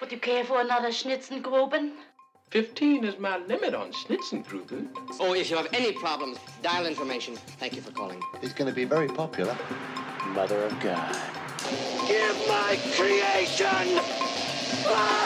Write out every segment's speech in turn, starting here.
Would you care for another Schnitzengruben? Fifteen is my limit on Schnitzengruben. Oh, if you have any problems, dial information. Thank you for calling. He's going to be very popular. Mother of God. Give my creation life!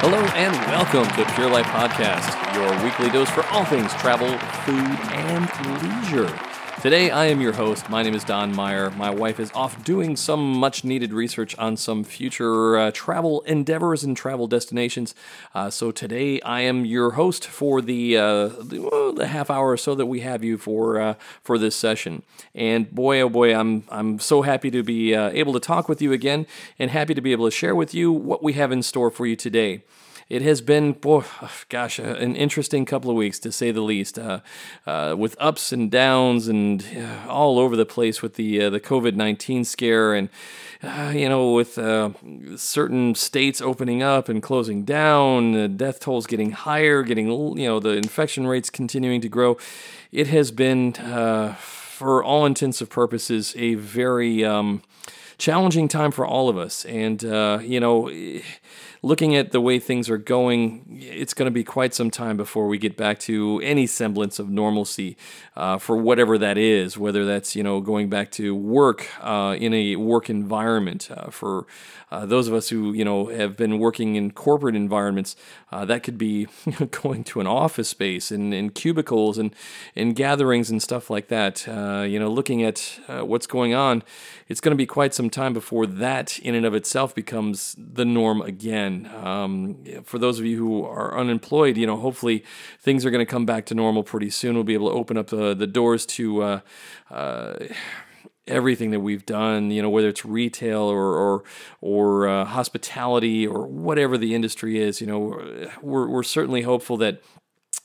Hello and welcome to Pure Life Podcast, your weekly dose for all things travel, food, and leisure. Today I am your host. My name is Don Meyer. My wife is off doing some much needed research on some future uh, travel endeavors and travel destinations. Uh, so today I am your host for the uh, the, the, half hour or so that we have you for uh, for this session. And boy, oh boy, I'm I'm so happy to be uh, able to talk with you again, and happy to be able to share with you what we have in store for you today it has been, boy, gosh, an interesting couple of weeks to say the least, uh, uh, with ups and downs and uh, all over the place with the uh, the COVID nineteen scare, and uh, you know, with certain states opening up and closing down, the death tolls getting higher, getting you know the infection rates continuing to grow. It has been, for all intents and purposes, a very um, challenging time for all of us, and you know looking at the way things are going, it's going to be quite some time before we get back to any semblance of normalcy uh, for whatever that is, whether that's you know going back to work uh, in a work environment uh, for uh, those of us who you know have been working in corporate environments. Uh, that could be going to an office space and, in cubicles and in gatherings and stuff like that. Uh, you know, looking at what's going on, it's going to be quite some time before that in and of itself becomes the norm again again. Um, for those of you who are unemployed, you know, hopefully things are going to come back to normal pretty soon. We'll be able to open up the, the doors to uh, uh, everything that we've done, you know, whether it's retail or or, or uh, hospitality or whatever the industry is. You know, we're we're certainly hopeful that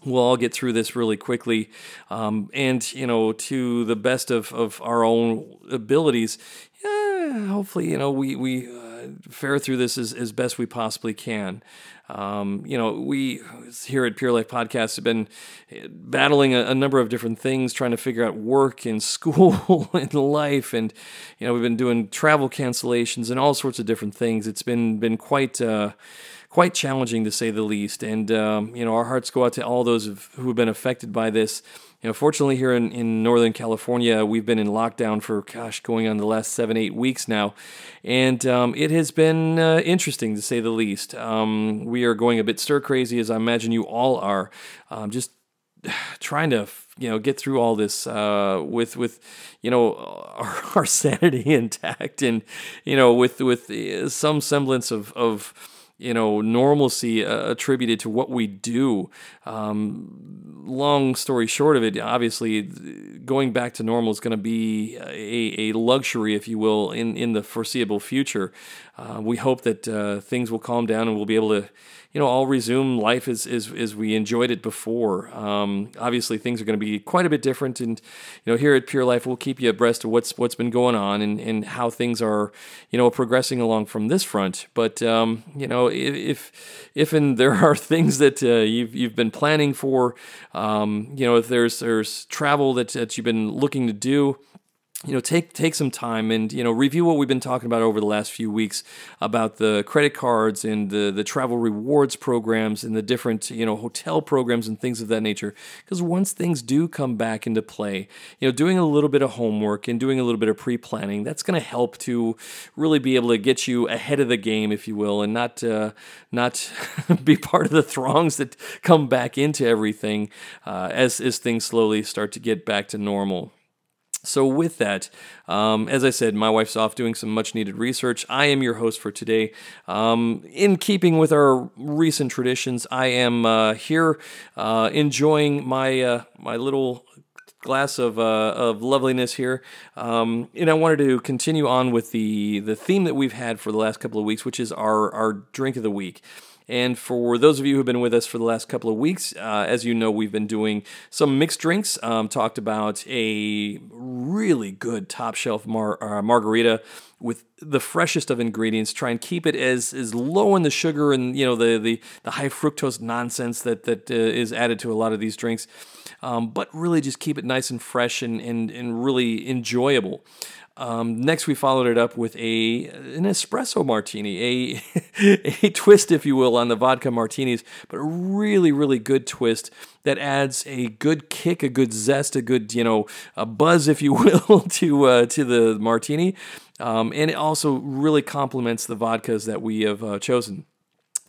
we'll all get through this really quickly um, and you know to the best of, of our own abilities yeah, hopefully you know we we uh, fare through this as, as best we possibly can. Um, you know, we here at Pure Life Podcast have been battling a, a, number of different things, trying to figure out work and school and life, and you know, we've been doing travel cancellations and all sorts of different things. It's been been quite. Uh, quite challenging to say the least, and um, you know our hearts go out to all those who have been affected by this you know, fortunately here in, in Northern California, we've been in lockdown for, gosh, going on the last seven, eight weeks now. And um, it has been uh, interesting to say the least. Um, we are going a bit stir crazy, as I imagine you all are. Um, just trying to you know get through all this uh, with with you know our, our, sanity intact and you know with with uh, some semblance of of you know normalcy uh, attributed to what we do. Um, long story short of it, obviously, going back to normal is going to be a, a, luxury, if you will, in in the foreseeable future. Uh, we hope that uh, things will calm down and we'll be able to you know, I'll resume life as, as, as we enjoyed it before. Um, obviously, things are going to be quite a bit different, and you know, here at Pure Life, we'll keep you abreast of what's what's been going on and, and how things are, you know, progressing along from this front. But um, you know, if if and there are things that uh, you've you've been planning for, um, you know, if there's there's travel that that you've been looking to do you know take take some time and you know review what we've been talking about over the last few weeks about the credit cards and the the travel rewards programs and the different you know hotel programs and things of that nature. Because once things do come back into play you know doing a little bit of homework and doing a little bit of pre-planning that's going to help to really be able to get you ahead of the game if you will and not uh, not be part of the throngs that come back into everything uh, as as things slowly start to get back to normal so, with that, um, as I said, my wife's off doing some much needed research. I am your host for today. Um, in keeping with our recent traditions, I am uh, here uh, enjoying my uh, my little glass of uh, of loveliness here. Um, and I wanted to continue on with the the theme that we've had for the last couple of weeks, which is our our drink of the week. And for those of you who've been with us for the last couple of weeks, uh, as you know, we've been doing some mixed drinks. Um, talked about a really good top shelf mar- uh, margarita with the freshest of ingredients. Try and keep it as as low in the sugar and you know the the, the high fructose nonsense that that uh, is added to a lot of these drinks, um, but really just keep it nice and fresh and and, and really enjoyable. Um, next, we followed it up with a an espresso martini, a a twist, if you will, on the vodka martinis, but a really really good twist that adds a good kick, a good zest, a good you know a buzz, if you will, to uh, to the martini, um, and it also really complements the vodkas that we have uh, chosen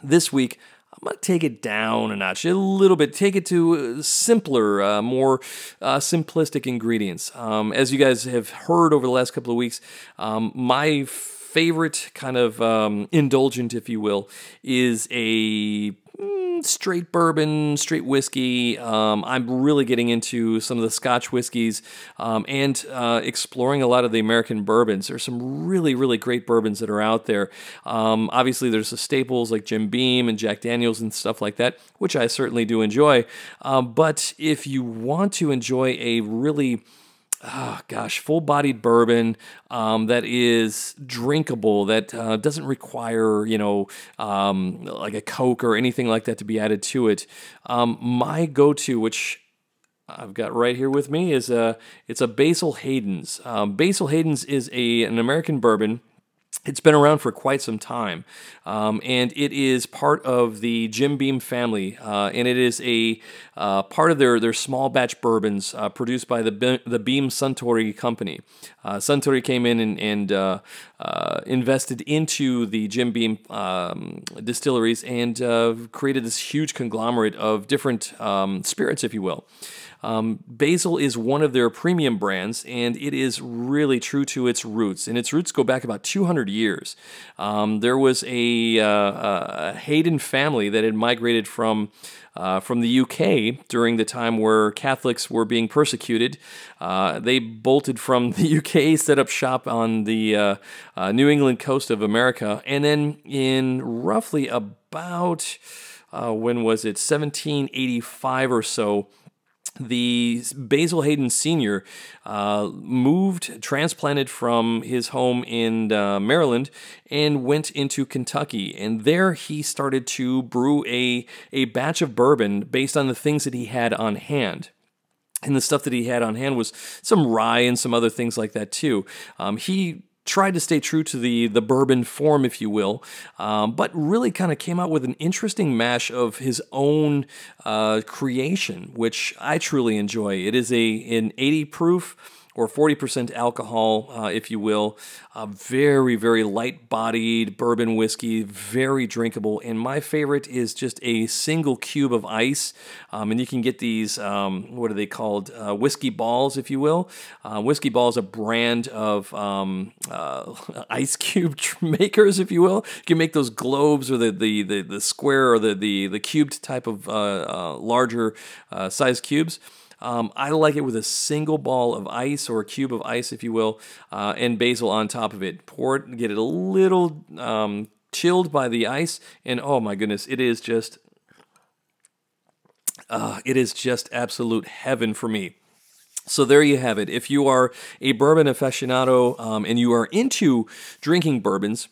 this week. I'm going to take it down a notch, a little bit, take it to uh, simpler, uh, more uh, simplistic ingredients. Um, as you guys have heard over the last couple of weeks, um, my favorite kind of um, indulgent, if you will, is a straight bourbon, straight whiskey. Um, I'm really getting into some of the Scotch whiskeys um, and uh, exploring a lot of the American bourbons. There's some really, really great bourbons that are out there. Um, obviously, there's the staples like Jim Beam and Jack Daniels and stuff like that, which I certainly do enjoy. Um, but if you want to enjoy a really oh gosh, full bodied bourbon um, that is drinkable, that uh, doesn't require, you know, um, like a Coke or anything like that to be added to it. Um, my go to, which I've got right here with me, is a, it's a Basil Hayden's. Um, Basil Hayden's is a, an American bourbon it's been around for quite some time, um, and it is part of the Jim Beam family, uh, and it is a uh, part of their, their small batch bourbons uh, produced by the Be- the Beam Suntory company. Uh, Suntory came in and, and uh, uh, invested into the Jim Beam um, distilleries and created this huge conglomerate of different um, spirits, if you will. Um, Basil is one of their premium brands, and it is really true to its roots. And its roots go back about 200 years. Um, there was a, uh, a, Hayden family that had migrated from. Uh, from the UK during the time where Catholics were being persecuted. Uh, they bolted from the UK, set up shop on the uh, uh, New England coast of America, and then in roughly about uh, when was it, 1785 or so, the Basil Hayden Sr. Uh, moved, transplanted from his home in uh, Maryland, and went into Kentucky. And there he started to brew a, a batch of bourbon based on the things that he had on hand. And the stuff that he had on hand was some rye and some other things like that too. Um, he tried to stay true to the the bourbon form, if you will, um, but really kind of came out with an interesting mash of his own uh, creation, which I truly enjoy. It is a an 80 proof or 40% alcohol, uh, if you will. Uh, very, very light bodied bourbon whiskey, very drinkable. And my favorite is just a single cube of ice. Um, and you can get these, um, what are they called? Uh, whiskey balls, if you will. Uh, whiskey balls, a brand of um, uh, ice cube makers, if you will. You can make those globes or the, the, the, the square or the, the, the cubed type of larger size cubes. Um, I like it with a single ball of ice or a cube of ice, if you will, uh, and basil on top of it. Pour it, get it a little um, chilled by the ice, and oh my goodness, it is just, uh, it is just absolute heaven for me. So there you have it. If you are a bourbon aficionado um, and you are into drinking bourbons,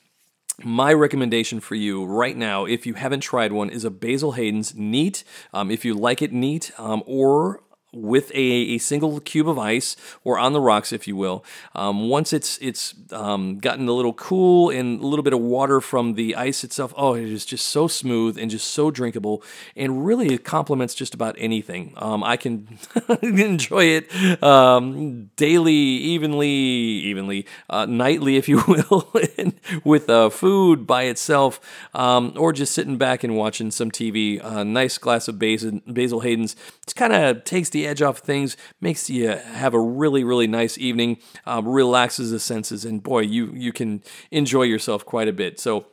my recommendation for you right now, if you haven't tried one, is a Basil Hayden's Neat. Um, if you like it neat, um, or with a, a, single cube of ice or on the rocks, if you will. Um, once it's it's um, gotten a little cool and a little bit of water from the ice itself, oh, it is just so smooth and just so drinkable, and really it complements just about anything. Um, I can enjoy it um, daily, evenly, evenly, uh, nightly, if you will, with uh, food by itself, um, or just sitting back and watching some TV. A nice glass of Basil, Basil Hayden's. It kind of takes the edge off things, makes you have a really, really nice evening, um, relaxes the senses, and boy, you you can enjoy yourself quite a bit. So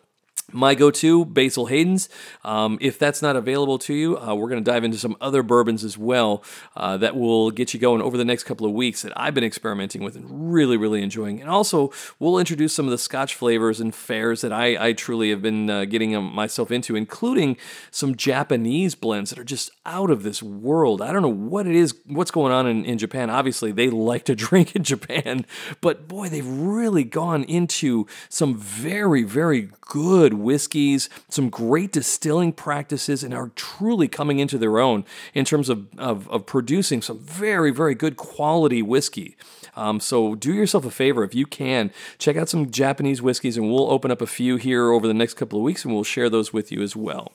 my go to, Basil Hayden's. Um, if that's not available to you, uh, we're going to dive into some other bourbons as well uh, that will get you going over the next couple of weeks that I've been experimenting with and really, really enjoying. And also, we'll introduce some of the Scotch flavors and fairs that I, I truly have been uh, getting um, myself into, including some Japanese blends that are just out of this world. I don't know what it is, what's going on in, in Japan. Obviously, they like to drink in Japan, but boy, they've really gone into some very, very good whiskeys, some great distilling practices, and are truly coming into their own in terms of, of, of producing some very, very good quality whiskey. Um, so do yourself a favor if you can check out some Japanese whiskeys, and we'll open up a few here over the next couple of weeks, and we'll share those with you as well.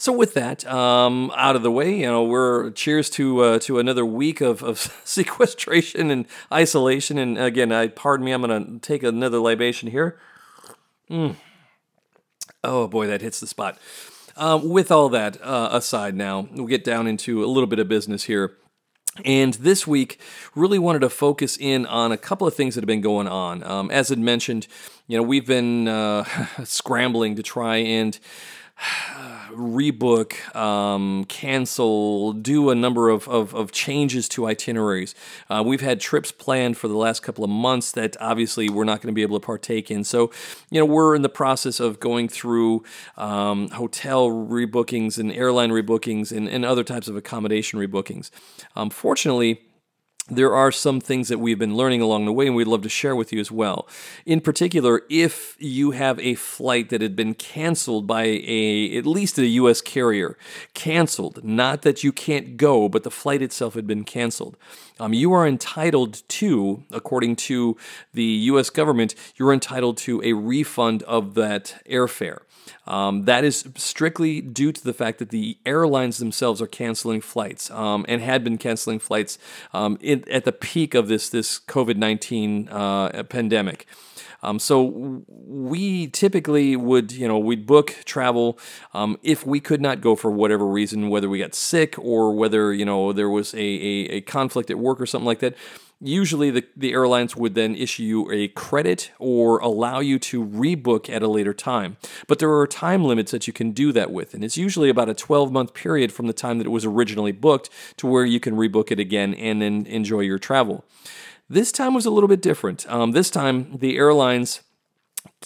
So with that um, out of the way, you know, we're cheers to uh, to another week of, of sequestration and isolation. And again, I pardon me, I'm going to take another libation here. Mm. Oh boy, that hits the spot. Um, with all that uh, aside, now we'll get down into a little bit of business here. And this week, really wanted to focus in on a couple of things that have been going on. Um, as I mentioned, you know, we've been uh, scrambling to try and rebook, um, cancel, do a number of, of, of changes to itineraries. Uh, we've had trips planned for the last couple of months that obviously we're not going to be able to partake in. So, you know, we're in the process of going through um, hotel rebookings and airline rebookings and, and other types of accommodation rebookings. Um, fortunately, there are some things that we've been learning along the way and we'd love to share with you as well. In particular, if you have a flight that had been canceled by a at least a US carrier, canceled, not that you can't go, but the flight itself had been canceled. Um, you are entitled to, according to the US government, you're entitled to a refund of that airfare. Um, that is strictly due to the fact that the airlines themselves are canceling flights um, and had been canceling flights um, in, at the peak of this this COVID nineteen uh, pandemic. Um, so we typically would, you know, we'd book travel um, if we could not go for whatever reason, whether we got sick or whether you know there was a, a, a conflict at work or something like that usually the, the airlines would then issue you a credit or allow you to rebook at a later time. But there are time limits that you can do that with, and it's usually about a 12 month period from the time that it was originally booked to where you can rebook it again and then enjoy your travel. This time was a little bit different. Um, this time, the airlines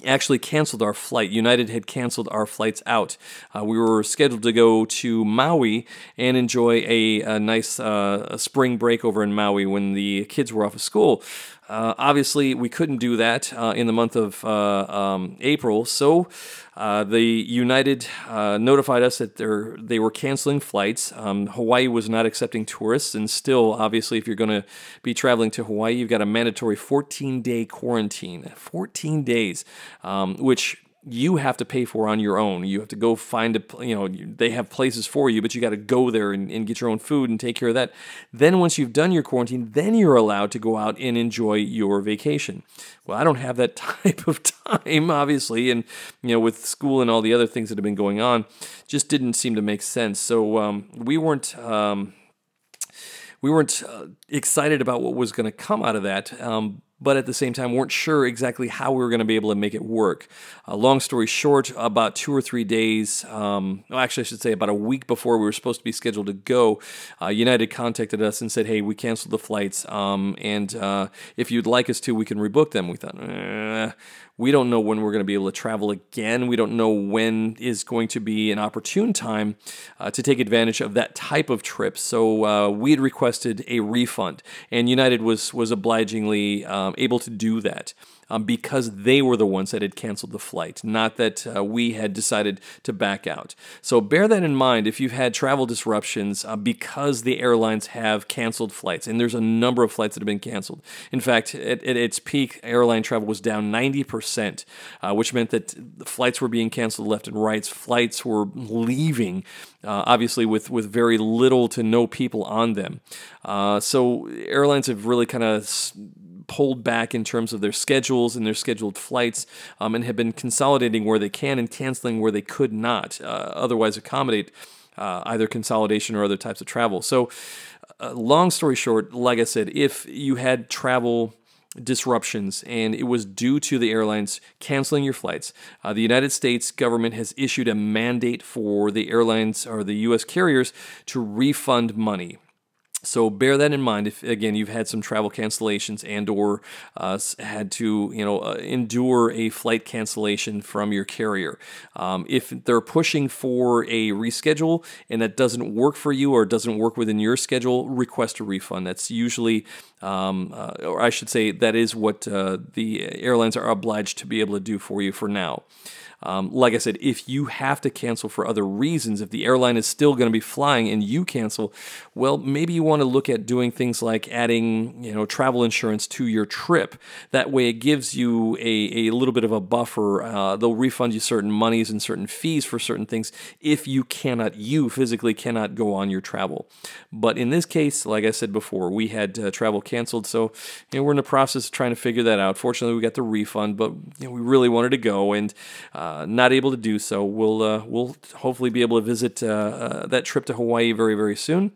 actually canceled our flight. United had canceled our flights out. Uh, we were scheduled to go to Maui and enjoy a, a nice uh, spring break over in Maui when the kids were off of school. Uh, obviously, we couldn't do that uh, in the month of uh, um, April, so uh, the United uh, notified us that they were canceling flights. Um, Hawaii was not accepting tourists, and still, obviously, if you're going to be traveling to Hawaii, you've got a mandatory 14 day quarantine. 14 days, um, which you have to pay for on your own. You have to go find a, you know, they have places for you, but you got to go there and, and, get your own food and take care of that. Then once you've done your quarantine, then you're allowed to go out and enjoy your vacation. Well, I don't have that type of time, obviously, and you know, with school and all the other things that have been going on, just didn't seem to make sense. So um, we weren't. Um, we weren't uh, excited about what was going to come out of that. Um, but at the same time weren't sure exactly how we were going to be able to make it work. Uh, long story short, about two or three days, um, well, actually, I should say about a week before we were supposed to be scheduled to go, uh, United contacted us and said, hey, we canceled the flights, um, and uh, if you'd like us to, we can rebook them. We thought, eh, we don't know when we're going to be able to travel again. We don't know when is going to be an opportune time uh, to take advantage of that type of trip. So uh, we had requested a refund, and United was was obligingly um, able to do that um, because they were the ones that had canceled the flight, not that uh, we had decided to back out. So bear that in mind if you've had travel disruptions uh, because the airlines have canceled flights, and there's a number of flights that have been canceled. In fact, at, at its peak, airline travel was down 90%, uh, which meant that the flights were being canceled left and right. Flights were leaving, uh, obviously, with, with very little to no people on them. Uh, so airlines have really kind of pulled back in terms of their schedules and their scheduled flights um, and have been consolidating where they can and canceling where they could not uh, otherwise accommodate uh, either consolidation or other types of travel. So, uh, long story short, like I said, if you had travel disruptions and it was due to the airlines canceling your flights. Uh, the United States government has issued a mandate for the airlines or the U.S. carriers to refund money. So bear that in mind. If again you've had some travel cancellations and or uh, had to you know uh, endure a flight cancellation from your carrier, um, if they're pushing for a reschedule and that doesn't work for you or doesn't work within your schedule, request a refund. That's usually, um, uh, or I should say, that is what uh, the airlines are obliged to be able to do for you for now. Um, like I said, if you have to cancel for other reasons, if the airline is still going to be flying and you cancel, well, maybe you want to look at doing things like adding, you know, travel insurance to your trip. That way, it gives you a, a little bit of a buffer. Uh, they'll refund you certain monies and certain fees for certain things if you cannot, you physically cannot go on your travel. But in this case, like I said before, we had uh, travel canceled, so you know we're in the process of trying to figure that out. Fortunately, we got the refund, but you know, we really wanted to go and uh, not able to do so. We'll uh, we'll hopefully be able to visit uh, uh, that trip to Hawaii very very soon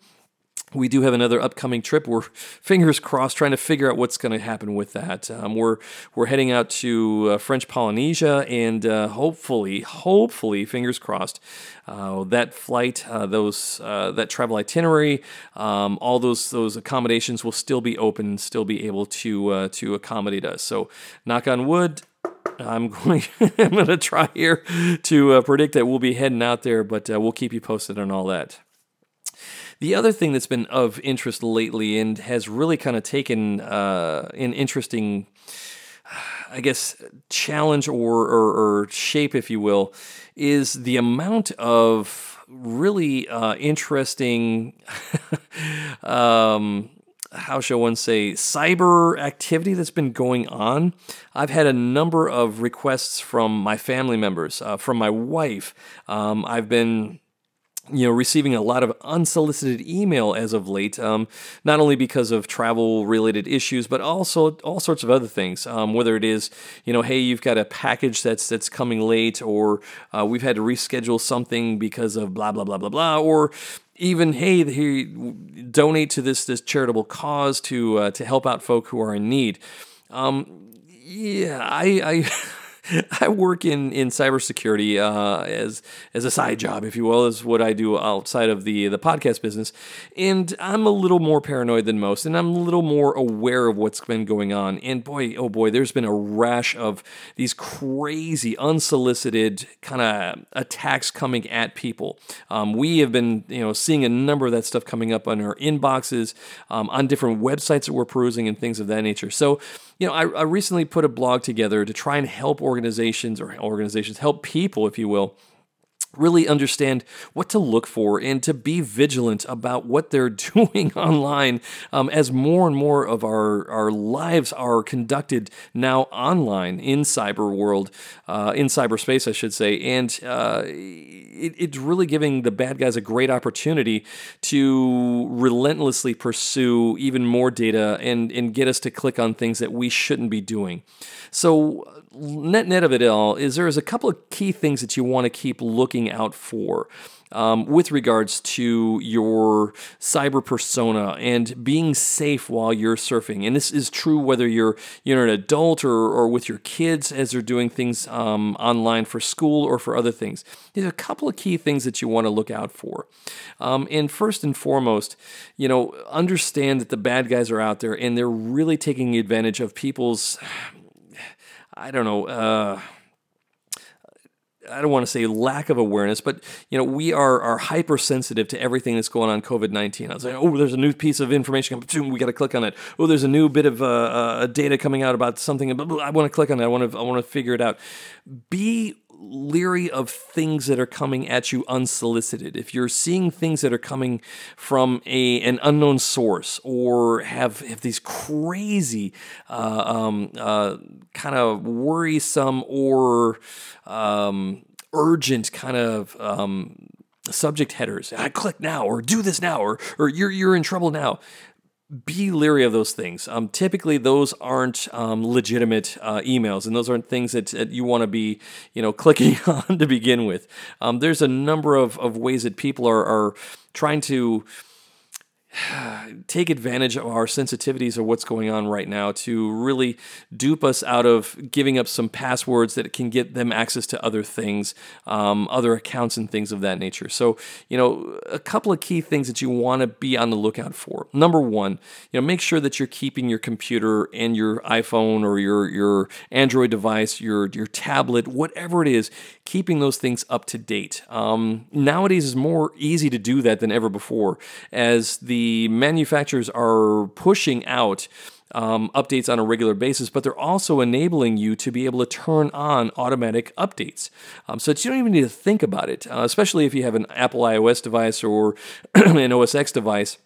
we do have another upcoming trip. We're fingers crossed trying to figure out what's going to happen with that. Um, we're we're heading out to uh, French Polynesia, and uh, hopefully, hopefully, fingers crossed, uh, that flight, uh, those uh, that travel itinerary, um, all those those accommodations will still be open, still be able to uh, to accommodate us. So, knock on wood. I'm going. I'm going to try here to predict that we'll be heading out there, but we'll keep you posted on all that. The other thing that's been of interest lately and has really kind of taken uh, an interesting, I guess, challenge or, or, or, shape, if you will, is the amount of really uh, interesting. um, how shall one say, cyber activity that's been going on. I've had a number of requests from my family members, uh, from my wife. Um, I've been you know, receiving a lot of unsolicited email as of late, um, not only because of travel related issues, but also all sorts of other things. Um, whether it is, you know, hey, you've got a package that's that's coming late, or uh, we've had to reschedule something because of blah blah blah blah blah, or even hey, here, donate to this this charitable cause to uh, to help out folk who are in need. Um, yeah. I I work in in cybersecurity uh, as as a side job, if you will, is what I do outside of the the podcast business, and I'm a little more paranoid than most, and I'm a little more aware of what's been going on. And boy, oh boy, there's been a rash of these crazy, unsolicited kind of attacks coming at people. Um, we have been, you know, seeing a number of that stuff coming up on our inboxes, um, on different websites that we're perusing, and things of that nature. So you know, I, I recently put a blog together to try and help organizations or organizations help people, if you will, really understand what to look for and to be vigilant about what they're doing online um, as more and more of our, our lives are conducted now online in cyber world, uh, in cyberspace, I should say. And uh, it, it's really giving the bad guys a great opportunity to relentlessly pursue even more data and, and get us to click on things that we shouldn't be doing. So, net net of it all is there is a couple of key things that you want to keep looking out for um, with regards to your cyber persona and being safe while you're surfing. And this is true whether you're you're an adult or, or with your kids as they're doing things um, online for school or for other things. There's a couple of key things that you want to look out for. Um, and first and foremost, you know, understand that the bad guys are out there and they're really taking advantage of people's I don't know. Uh, I don't want to say lack of awareness, but you know we are are hypersensitive to everything that's going on COVID nineteen. I was like, oh, there's a new piece of information, we got to click on it. Oh, there's a new bit of uh, uh, data coming out about something. I want to click on it. I want to I want to figure it out. Be leery of things that are coming at you unsolicited. If you're seeing things that are coming from a an unknown source or have, have these crazy, uh, um, uh, kind of worrisome or um, urgent kind of um, subject headers, I click now or do this now or or you're you're in trouble now be leery of those things. Um, typically, those aren't um, legitimate uh, emails, and those aren't things that, that you want to be, you know, clicking on to begin with. Um, there's a number of, of ways that people are, are trying to take advantage of our sensitivities of what's going on right now to really dupe us out of giving up some passwords that can get them access to other things, um, other accounts, and things of that nature. So, you know, a couple of key things that you want to be on the lookout for. Number one, you know, make sure that you're keeping your computer and your iPhone or your your Android device, your your tablet, whatever it is, keeping those things up to date. Um, nowadays is more easy to do that than ever before, as the manufacturers are pushing out um, updates on a regular basis, but they're also enabling you to be able to turn on automatic updates. Um, so that you don't even need to think about it, uh, especially if you have an Apple iOS device or an OS X device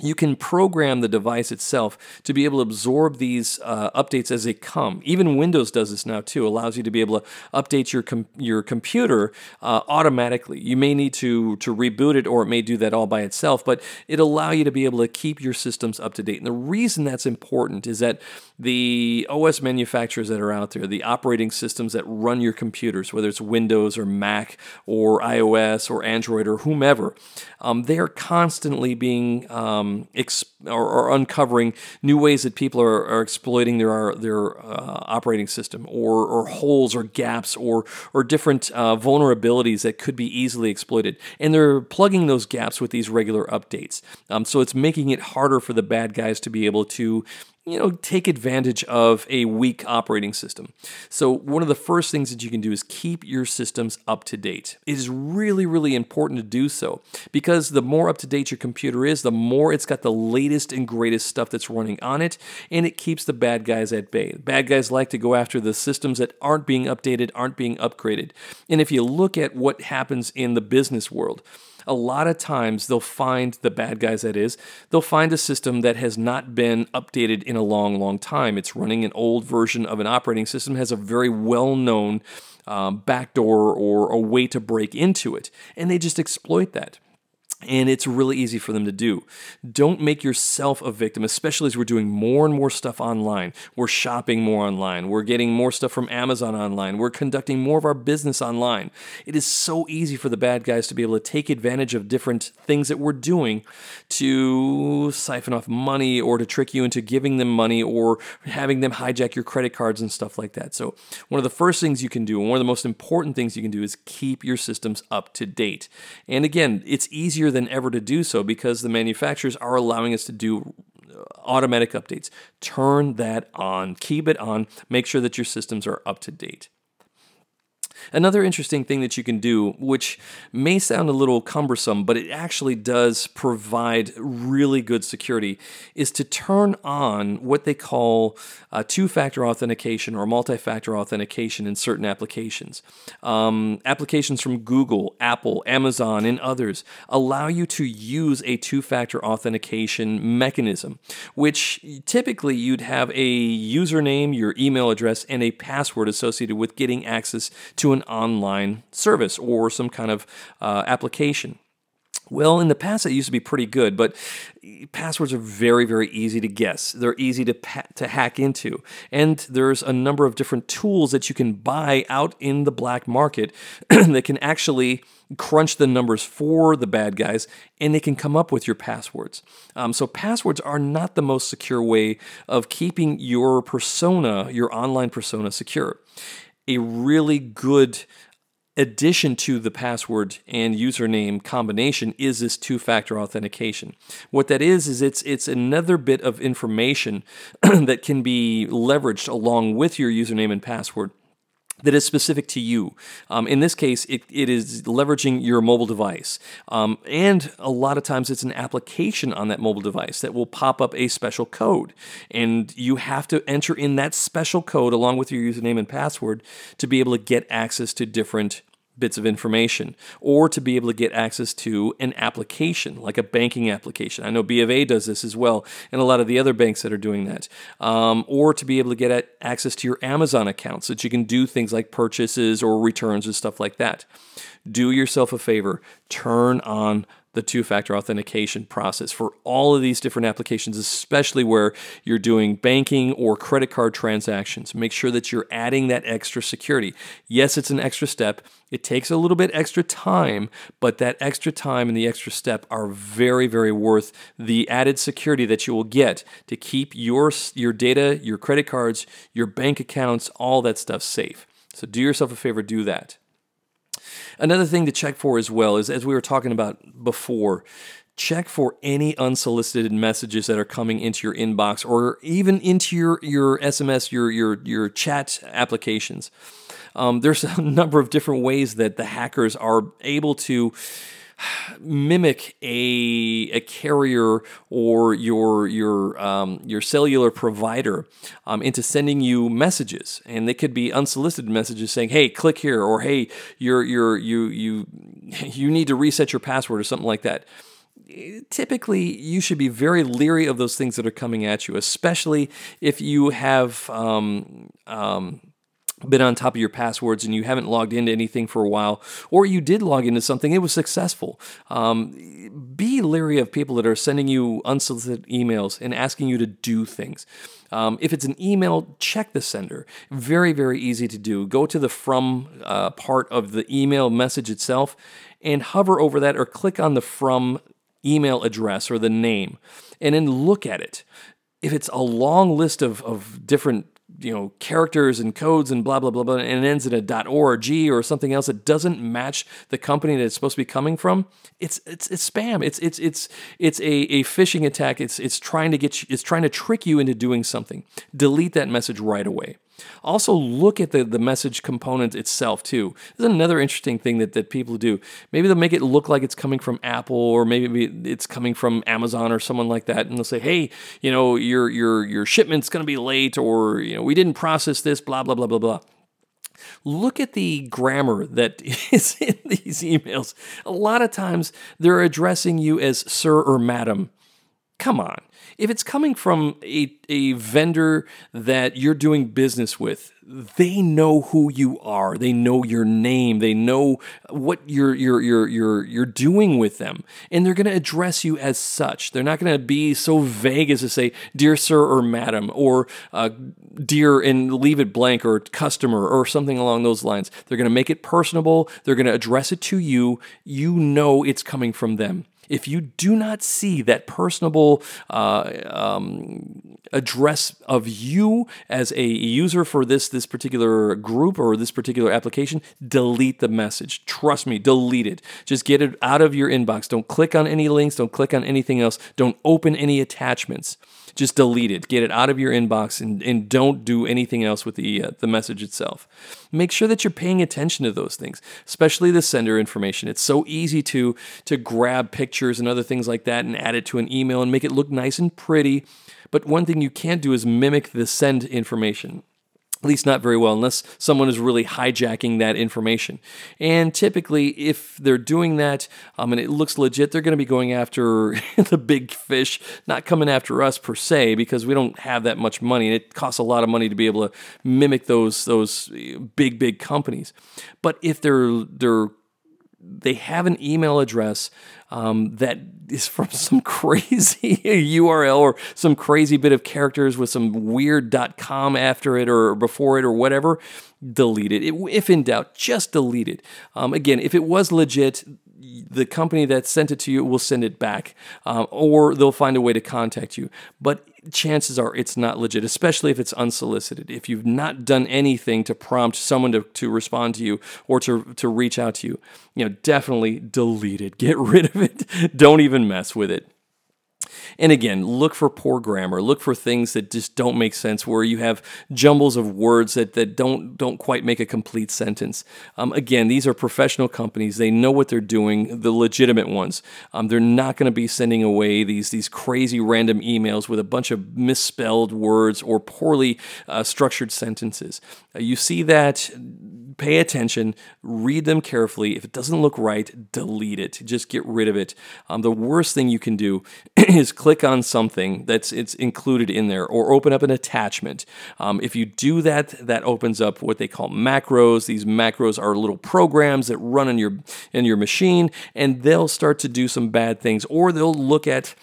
you can program the device itself to be able to absorb these uh, updates as they come. Even Windows does this now too. Allows you to be able to update your com- your computer uh, automatically. You may need to to reboot it, or it may do that all by itself. But it allow you to be able to keep your systems up to date. And the reason that's important is that the OS manufacturers that are out there, the operating systems that run your computers, whether it's Windows or Mac or iOS or Android or whomever, um, they are constantly being um, exp- or, or, uncovering new ways that people are, are exploiting their their uh, operating system, or, or holes or gaps or or different uh, vulnerabilities that could be easily exploited, and they're plugging those gaps with these regular updates. Um, so it's making it harder for the bad guys to be able to you know, take advantage of a weak operating system. So, one of the first things that you can do is keep your systems up to date. It is really, really important to do so because the more up to date your computer is, the more it's got the latest and greatest stuff that's running on it, and it keeps the bad guys at bay. Bad guys like to go after the systems that aren't being updated, aren't being upgraded. And if you look at what happens in the business world, a lot of times they'll find the bad guys, that is, they'll find a system that has not been updated in a long, long time. It's running an old version of an operating system, has a very well known um, backdoor or a way to break into it, and they just exploit that. And it's really easy for them to do. Don't make yourself a victim, especially as we're doing more and more stuff online. We're shopping more online. We're getting more stuff from Amazon online. We're conducting more of our business online. It is so easy for the bad guys to be able to take advantage of different things that we're doing to siphon off money or to trick you into giving them money or having them hijack your credit cards and stuff like that. So, one of the first things you can do, and one of the most important things you can do, is keep your systems up to date. And again, it's easier than ever to do so because the manufacturers are allowing us to do uh, automatic updates. Turn that on, keep it on, make sure that your systems are up to date. Another interesting thing that you can do, which may sound a little cumbersome, but it actually does provide really good security, is to turn on what they call uh, two factor authentication or multi factor authentication in certain applications. Um, applications from Google, Apple, Amazon, and others allow you to use a two factor authentication mechanism, which typically you'd have a username, your email address, and a password associated with getting access to an online service or some kind of uh, application. Well, in the past, it used to be pretty good, but passwords are very, very easy to guess. They're easy to pa- to hack into, and there's a number of different tools that you can buy out in the black market that can actually crunch the numbers for the bad guys, and they can come up with your passwords. Um, so passwords are not the most secure way of keeping your persona, your online persona, secure a really good addition to the password and username combination is this two-factor authentication. What that is is it's it's another bit of information that can be leveraged along with your username and password that is specific to you. Um, in this case, it, it is leveraging your mobile device. Um, and a lot of times it's an application on that mobile device that will pop up a special code. And you have to enter in that special code along with your username and password to be able to get access to different bits of information or to be able to get access to an application like a banking application. I know B of A does this as well, and a lot of the other banks that are doing that. Um, or to be able to get access to your Amazon account so that you can do things like purchases or returns and stuff like that. Do yourself a favor, turn on the two factor authentication process for all of these different applications, especially where you're doing banking or credit card transactions. Make sure that you're adding that extra security. Yes, it's an extra step. It takes a little bit extra time, but that extra time and the extra step are very, very worth the added security that you will get to keep your, your data, your credit cards, your bank accounts, all that stuff safe. So do yourself a favor, do that. Another thing to check for as well is, as we were talking about before, check for any unsolicited messages that are coming into your inbox or even into your, your SMS, your, your, your chat applications. Um, there's a number of different ways that the hackers are able to mimic a, a carrier or your your um, your cellular provider um, into sending you messages, and they could be unsolicited messages saying, "Hey, click here," or "Hey, you're you're you you you need to reset your password," or something like that. Typically you should be very leery of those things that are coming at you, especially if you have um, um, been on top of your passwords and you haven't logged into anything for a while, or you did log into something, it was successful. Um, be leery of people that are sending you unsolicited emails and asking you to do things. Um, if it's an email, check the sender. Very, very easy to do. Go to the from uh, part of the email message itself and hover over that or click on the from email address or the name and then look at it. If it's a long list of, of different you know characters and codes and blah blah blah blah and it ends in a .org or something else that doesn't match the company that it's supposed to be coming from it's it's it's spam. It's it's it's it's a, a phishing attack. It's it's trying to get you, it's trying to trick you into doing something. Delete that message right away also, look at the, the message component itself, too. This is another interesting thing that, that people do. Maybe they'll make it look like it's coming from Apple or maybe it's coming from Amazon or someone like that. And they'll say, hey, you know, your, your, your shipment's going to be late or, you know, we didn't process this, blah, blah, blah, blah, blah. Look at the grammar that is in these emails. A lot of times they're addressing you as sir or madam. Come on if it's coming from a, a vendor that you're doing business with, they know who you are. They know your name. They know what you're you're you're you're you're doing with them, and they're going to address you as such. They're not going to be so vague as to say "dear sir" or "madam" or uh, "dear" and leave it blank or "customer" or something along those lines. They're going to make it personable. They're going to address it to you. You know it's coming from them if you do not see that personable uh, um, address of you as a user for this this particular group or this particular application, delete the message. Trust me, delete it. Just get it out of your inbox. Don't click on any links. Don't click on anything else. Don't open any attachments just delete it, get it out of your inbox, and, and don't do anything else with the, uh, the message itself. Make sure that you're paying attention to those things, especially the sender information. It's so easy to, to grab pictures and other things like that and add it to an email and make it look nice and pretty. But one thing you can't do is mimic the send information at least not very well, unless someone is really hijacking that information. And typically, if they're doing that um, and it looks legit, they're going to be going after the big fish, not coming after us per se, because we don't have that much money. And it costs a lot of money to be able to mimic those those eh, big big companies. But if they're they're they have an email address um, that is from some crazy URL or some crazy bit of characters with some weird .com after it or before it or whatever, delete it. if in doubt, just delete it. Um, again, if it was legit, the company that sent it to you will send it back, um, or they'll find a way to contact you. But chances are it's not legit, especially if it's unsolicited. If you've not done anything to prompt someone to, to respond to you or to, to reach out to you, you know, definitely delete it. Get rid of it. Don't even mess with it. And again, look for poor grammar. Look for things that just don't make sense, where you have jumbles of words that, that don't don't quite make a complete sentence. Um, again, these are professional companies. They know what they're doing. The legitimate ones. Um, they're not going to be sending away these these crazy random emails with a bunch of misspelled words or poorly uh, structured sentences. Uh, you see that pay attention, read them carefully. If it doesn't look right, delete it. Just get rid of it. Um, the worst thing you can do is click on something that's it's included in there, or open up an attachment. Um, if you do that, that opens up what they call macros. These macros are little programs that run in your in your machine, and they'll start to do some bad things, or they'll look at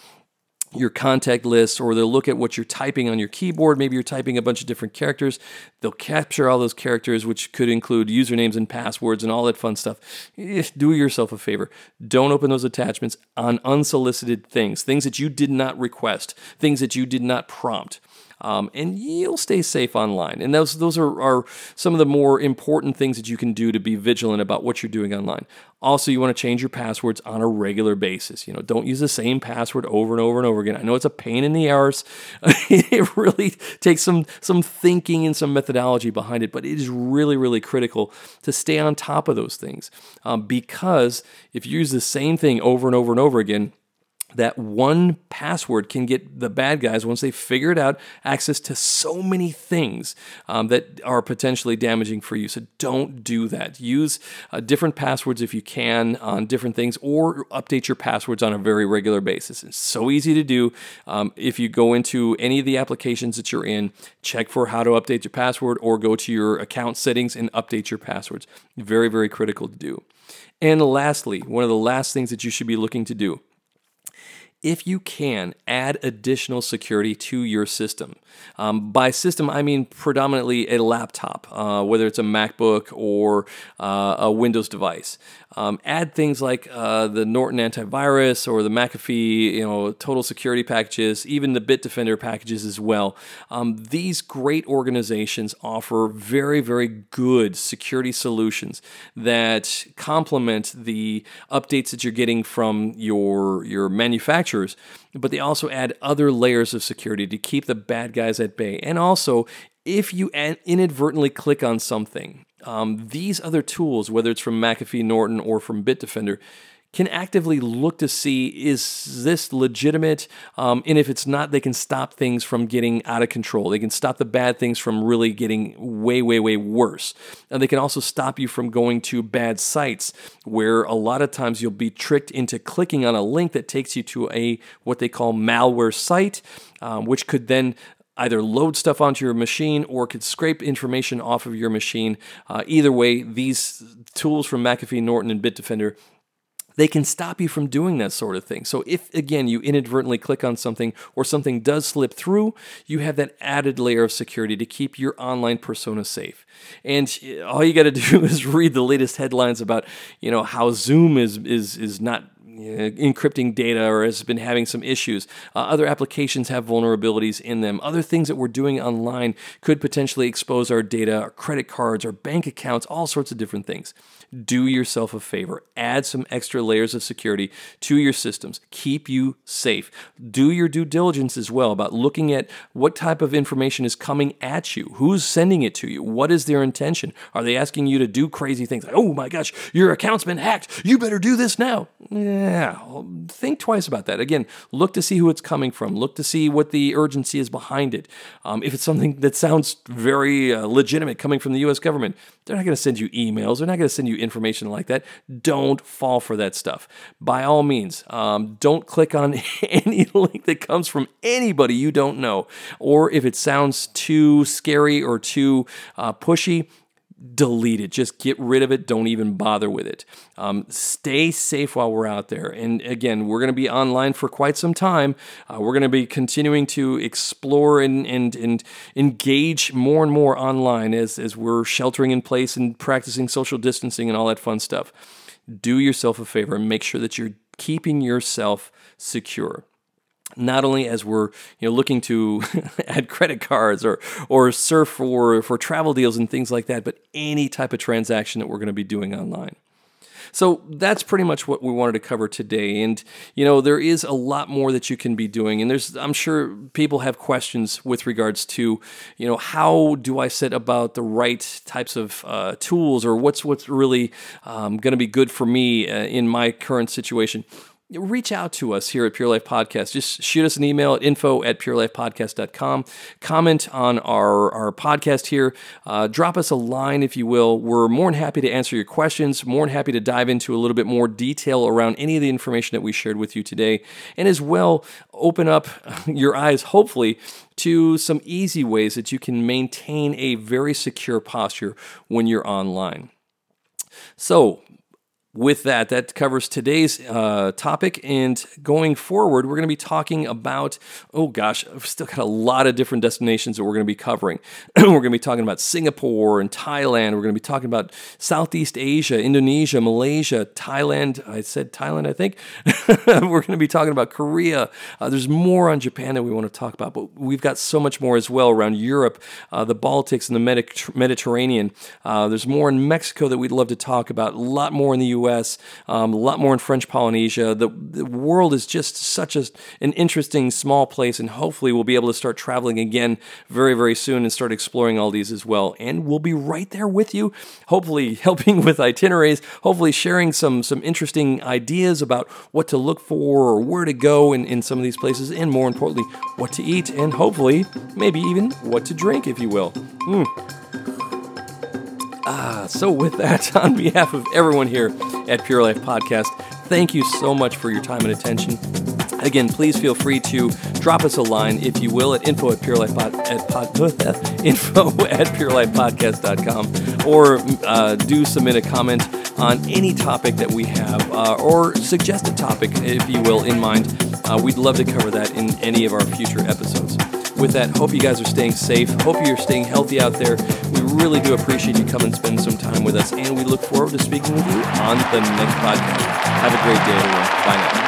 your contact list or they'll look at what you're typing on your keyboard. Maybe you're typing a bunch of different characters. They'll capture all those characters, which could include usernames and passwords and all that fun stuff. Eh, do yourself a favor. Don't open those attachments on unsolicited things, things that you did not request, things that you did not prompt. Um, and you'll stay safe online. And those those are, are some of the more important things that you can do to be vigilant about what you're doing online. Also, you want to change your passwords on a regular basis. You know, don't use the same password over and over and over again. I know it's a pain in the arse. it really takes some some thinking and some methodology behind it, but it is really really critical to stay on top of those things um, because if you use the same thing over and over and over again that one password can get the bad guys, once they figure it out, access to so many things um, that are potentially damaging for you. So don't do that. Use uh, different passwords if you can on different things, or update your passwords on a very regular basis. It's so easy to do. Um, if you go into any of the applications that you're in, check for how to update your password, or go to your account settings and update your passwords. Very, very critical to do. And lastly, one of the last things that you should be looking to do if you can, add additional security to your system. Um, by system, I mean predominantly a laptop, uh, whether it's a MacBook or uh, a Windows device. Um, add things like uh, the Norton antivirus or the McAfee, you know, total security packages, even the Bitdefender packages as well. Um, these great organizations offer very, very good security solutions that complement the updates that you're getting from your your manufacturers, but they also add other layers of security to keep the bad guys at bay. And also, if you inadvertently click on something um, these other tools, whether it's from McAfee, Norton, or from Bitdefender, can actively look to see is this legitimate? Um, and if it's not they can stop things from getting out of control. They can stop the bad things from really getting way way way worse. And they can also stop you from going to bad sites where a lot of times you'll be tricked into clicking on a link that takes you to a what they call malware site um, which could then either load stuff onto your machine or could scrape information off of your machine. Uh, either way, these tools from McAfee, Norton, and Bitdefender they can stop you from doing that sort of thing. So if again you inadvertently click on something or something does slip through, you have that added layer of security to keep your online persona safe. And eh, all you got to do is read the latest headlines about, you know, how Zoom is is is not encrypting data or has been having some issues. Uh, other applications have vulnerabilities in them. Other things that we're doing online could potentially expose our data, our credit cards, our bank accounts, all sorts of different things do yourself a favor. Add some extra layers of security to your systems. Keep you safe. Do your due diligence as well about looking at what type of information is coming at you. Who's sending it to you? What is their intention? Are they asking you to do crazy things like, oh my gosh, your account's been hacked. You better do this now. Yeah, think twice about that. Again, look to see who it's coming from. Look to see what the urgency is behind it. Um, if it's something that sounds very uh, legitimate coming from the US government, they're not going to send you emails. They're not going to send you information like that. Don't fall for that stuff. By all means, um, don't click on any link that comes from anybody you don't know. Or if it sounds too scary or too uh, pushy, delete it. Just get rid of it. Don't even bother with it. Um, stay safe while we're out there. And again, we're going to be online for quite some time. Uh, we're going to be continuing to explore and, and, and engage more and more online as, as we're sheltering in place and practicing social distancing and all that fun stuff. Do yourself a favor and make sure that you're keeping yourself secure not only as we're you know looking to add credit cards or or surf for for travel deals and things like that, but any type of transaction that we're going to be doing online. So that's pretty much what we wanted to cover today. And you know, there is a lot more that you can be doing. And there's I'm sure people have questions with regards to, you know, how do I set about the right types of uh, tools or what's what's really um, going to be good for me uh, in my current situation reach out to us here at Pure Life Podcast. Just shoot us an email at info at purelifepodcast.com. Comment on our, our podcast here. Uh, drop us a line, if you will. We're more than happy to answer your questions, more than happy to dive into a little bit more detail around any of the information that we shared with you today, and as well open up your eyes, hopefully, to some easy ways that you can maintain a very secure posture when you're online. So, with that, that covers today's uh, topic. And going forward, we're going to be talking about, oh gosh, I've still got a lot of different destinations that we're going to be covering. we're going to be talking about Singapore and Thailand. We're going to be talking about Southeast Asia, Indonesia, Malaysia, Thailand. I said Thailand, I think. we're going to be talking about Korea. Uh, there's more on Japan that we want to talk about, but we've got so much more as well around Europe, uh, the Baltics, and the Mediterranean. Uh, there's more in Mexico that we'd love to talk about, a lot more in the U.S. US, um, a lot more in French Polynesia. The, the world is just such a, an interesting small place, and hopefully we'll be able to start traveling again very, very soon and start exploring all these as well. And we'll be right there with you, hopefully helping with itineraries, hopefully sharing some, some interesting ideas about what to look for or where to go in, in some of these places, and more importantly, what to eat, and hopefully, maybe even what to drink, if you will. Mm. Ah, so with that, on behalf of everyone here at Pure Life Podcast, thank you so much for your time and attention. Again, please feel free to drop us a line, if you will, at info at pure purelifepod, at pod, info at purelifepodcast.com or uh, do submit a comment on any topic that we have uh, or suggest a topic, if you will, in mind. Uh, we'd love to cover that in any of our future episodes with that, hope you guys are staying safe. Hope you're staying healthy out there. We really do appreciate you coming and spending some time with us, and we look forward to speaking with you on the next podcast. Have a great day, everyone. Bye now.